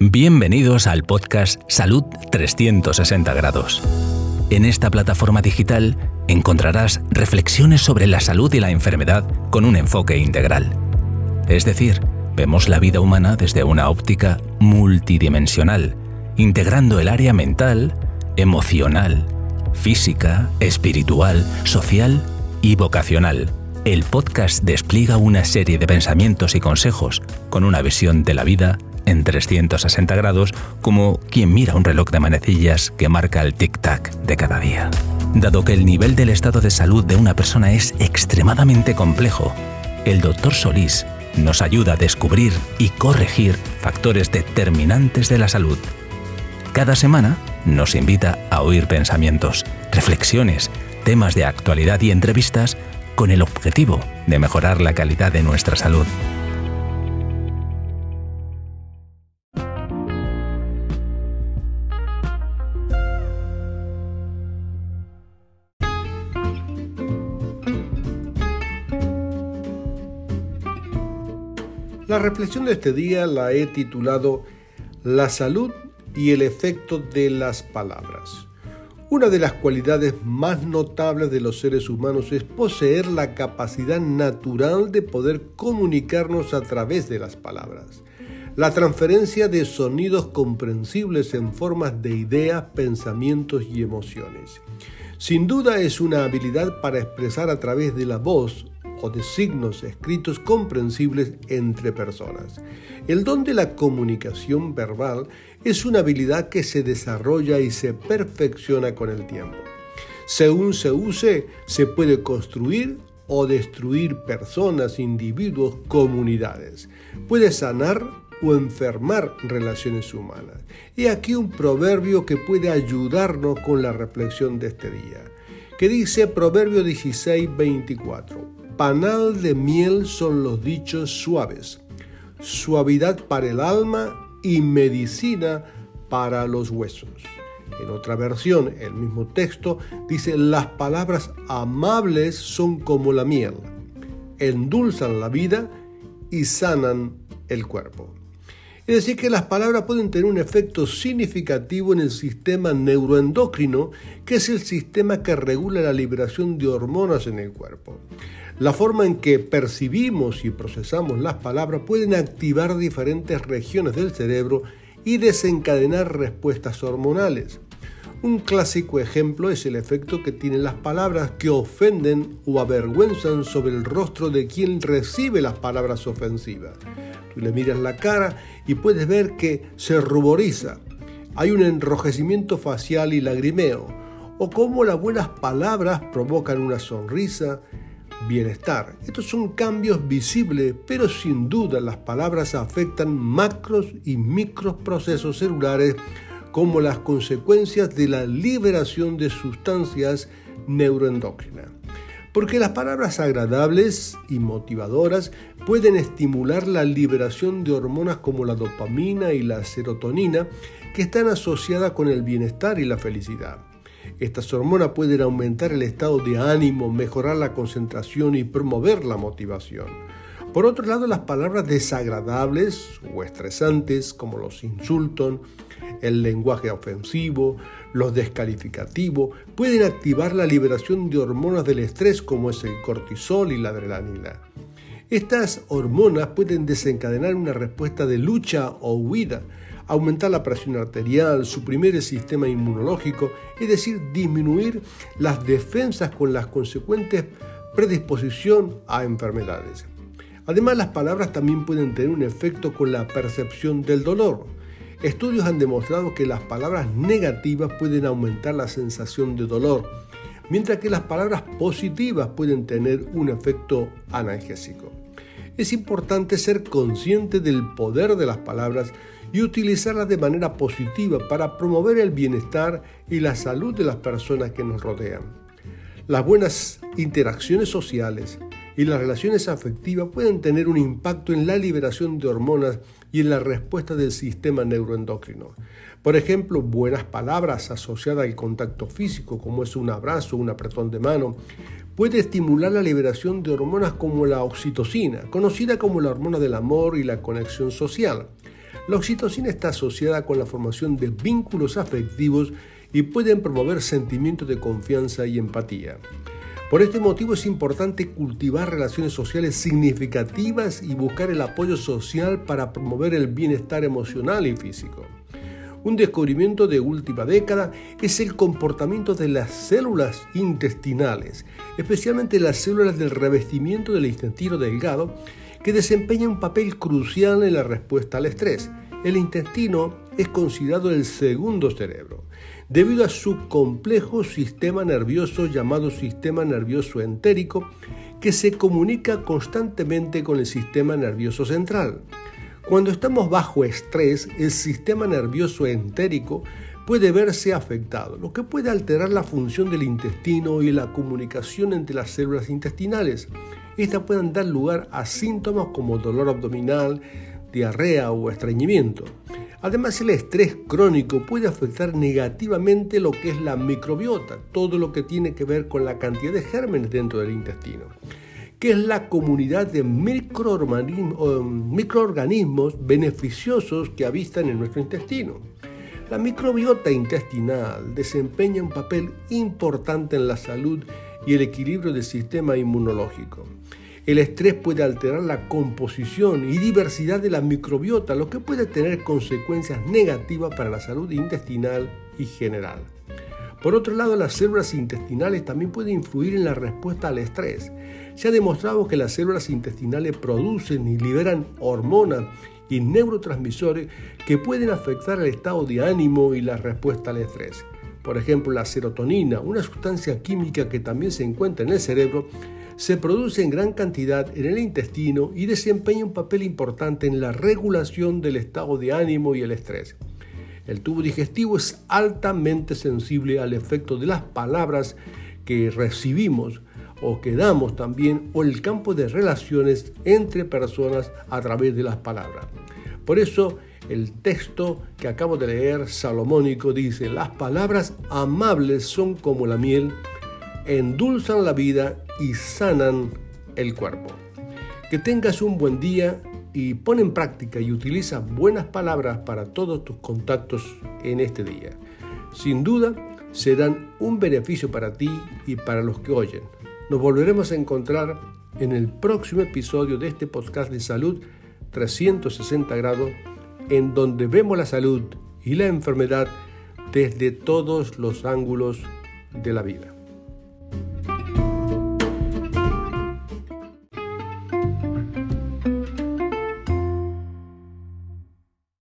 Bienvenidos al podcast Salud 360 Grados. En esta plataforma digital encontrarás reflexiones sobre la salud y la enfermedad con un enfoque integral. Es decir, vemos la vida humana desde una óptica multidimensional, integrando el área mental, emocional, física, espiritual, social y vocacional. El podcast despliega una serie de pensamientos y consejos con una visión de la vida en 360 grados como quien mira un reloj de manecillas que marca el tic-tac de cada día. Dado que el nivel del estado de salud de una persona es extremadamente complejo, el doctor Solís nos ayuda a descubrir y corregir factores determinantes de la salud. Cada semana nos invita a oír pensamientos, reflexiones, temas de actualidad y entrevistas con el objetivo de mejorar la calidad de nuestra salud. La reflexión de este día la he titulado La salud y el efecto de las palabras. Una de las cualidades más notables de los seres humanos es poseer la capacidad natural de poder comunicarnos a través de las palabras. La transferencia de sonidos comprensibles en formas de ideas, pensamientos y emociones. Sin duda es una habilidad para expresar a través de la voz o de signos escritos comprensibles entre personas. El don de la comunicación verbal es una habilidad que se desarrolla y se perfecciona con el tiempo. Según se use, se puede construir o destruir personas, individuos, comunidades. Puede sanar o enfermar relaciones humanas. Y aquí un proverbio que puede ayudarnos con la reflexión de este día, que dice Proverbio 16, 24. Panal de miel son los dichos suaves, suavidad para el alma y medicina para los huesos. En otra versión, el mismo texto dice, las palabras amables son como la miel, endulzan la vida y sanan el cuerpo. Es decir, que las palabras pueden tener un efecto significativo en el sistema neuroendocrino, que es el sistema que regula la liberación de hormonas en el cuerpo. La forma en que percibimos y procesamos las palabras pueden activar diferentes regiones del cerebro y desencadenar respuestas hormonales. Un clásico ejemplo es el efecto que tienen las palabras que ofenden o avergüenzan sobre el rostro de quien recibe las palabras ofensivas. Tú le miras la cara y puedes ver que se ruboriza. Hay un enrojecimiento facial y lagrimeo. O cómo las buenas palabras provocan una sonrisa, bienestar. Estos son cambios visibles, pero sin duda las palabras afectan macros y micros procesos celulares como las consecuencias de la liberación de sustancias neuroendócrinas. Porque las palabras agradables y motivadoras pueden estimular la liberación de hormonas como la dopamina y la serotonina que están asociadas con el bienestar y la felicidad. Estas hormonas pueden aumentar el estado de ánimo, mejorar la concentración y promover la motivación. Por otro lado, las palabras desagradables o estresantes, como los insultos, el lenguaje ofensivo, los descalificativos, pueden activar la liberación de hormonas del estrés como es el cortisol y la adrenalina. Estas hormonas pueden desencadenar una respuesta de lucha o huida, aumentar la presión arterial, suprimir el sistema inmunológico, es decir, disminuir las defensas con las consecuentes predisposición a enfermedades. Además, las palabras también pueden tener un efecto con la percepción del dolor. Estudios han demostrado que las palabras negativas pueden aumentar la sensación de dolor, mientras que las palabras positivas pueden tener un efecto analgésico. Es importante ser consciente del poder de las palabras y utilizarlas de manera positiva para promover el bienestar y la salud de las personas que nos rodean. Las buenas interacciones sociales y las relaciones afectivas pueden tener un impacto en la liberación de hormonas y en la respuesta del sistema neuroendocrino. Por ejemplo, buenas palabras asociadas al contacto físico, como es un abrazo, un apretón de mano, puede estimular la liberación de hormonas como la oxitocina, conocida como la hormona del amor y la conexión social. La oxitocina está asociada con la formación de vínculos afectivos y pueden promover sentimientos de confianza y empatía. Por este motivo es importante cultivar relaciones sociales significativas y buscar el apoyo social para promover el bienestar emocional y físico. Un descubrimiento de última década es el comportamiento de las células intestinales, especialmente las células del revestimiento del intestino delgado, que desempeñan un papel crucial en la respuesta al estrés. El intestino es considerado el segundo cerebro, debido a su complejo sistema nervioso llamado sistema nervioso entérico, que se comunica constantemente con el sistema nervioso central. Cuando estamos bajo estrés, el sistema nervioso entérico puede verse afectado, lo que puede alterar la función del intestino y la comunicación entre las células intestinales. Estas pueden dar lugar a síntomas como dolor abdominal, diarrea o estreñimiento. Además, el estrés crónico puede afectar negativamente lo que es la microbiota, todo lo que tiene que ver con la cantidad de gérmenes dentro del intestino que es la comunidad de microorganismos beneficiosos que habitan en nuestro intestino. La microbiota intestinal desempeña un papel importante en la salud y el equilibrio del sistema inmunológico. El estrés puede alterar la composición y diversidad de la microbiota, lo que puede tener consecuencias negativas para la salud intestinal y general. Por otro lado, las células intestinales también pueden influir en la respuesta al estrés. Se ha demostrado que las células intestinales producen y liberan hormonas y neurotransmisores que pueden afectar el estado de ánimo y la respuesta al estrés. Por ejemplo, la serotonina, una sustancia química que también se encuentra en el cerebro, se produce en gran cantidad en el intestino y desempeña un papel importante en la regulación del estado de ánimo y el estrés. El tubo digestivo es altamente sensible al efecto de las palabras que recibimos o que damos también o el campo de relaciones entre personas a través de las palabras. Por eso el texto que acabo de leer, salomónico, dice, las palabras amables son como la miel, endulzan la vida y sanan el cuerpo. Que tengas un buen día y pon en práctica y utiliza buenas palabras para todos tus contactos en este día. Sin duda, serán un beneficio para ti y para los que oyen. Nos volveremos a encontrar en el próximo episodio de este podcast de salud 360 grados, en donde vemos la salud y la enfermedad desde todos los ángulos de la vida.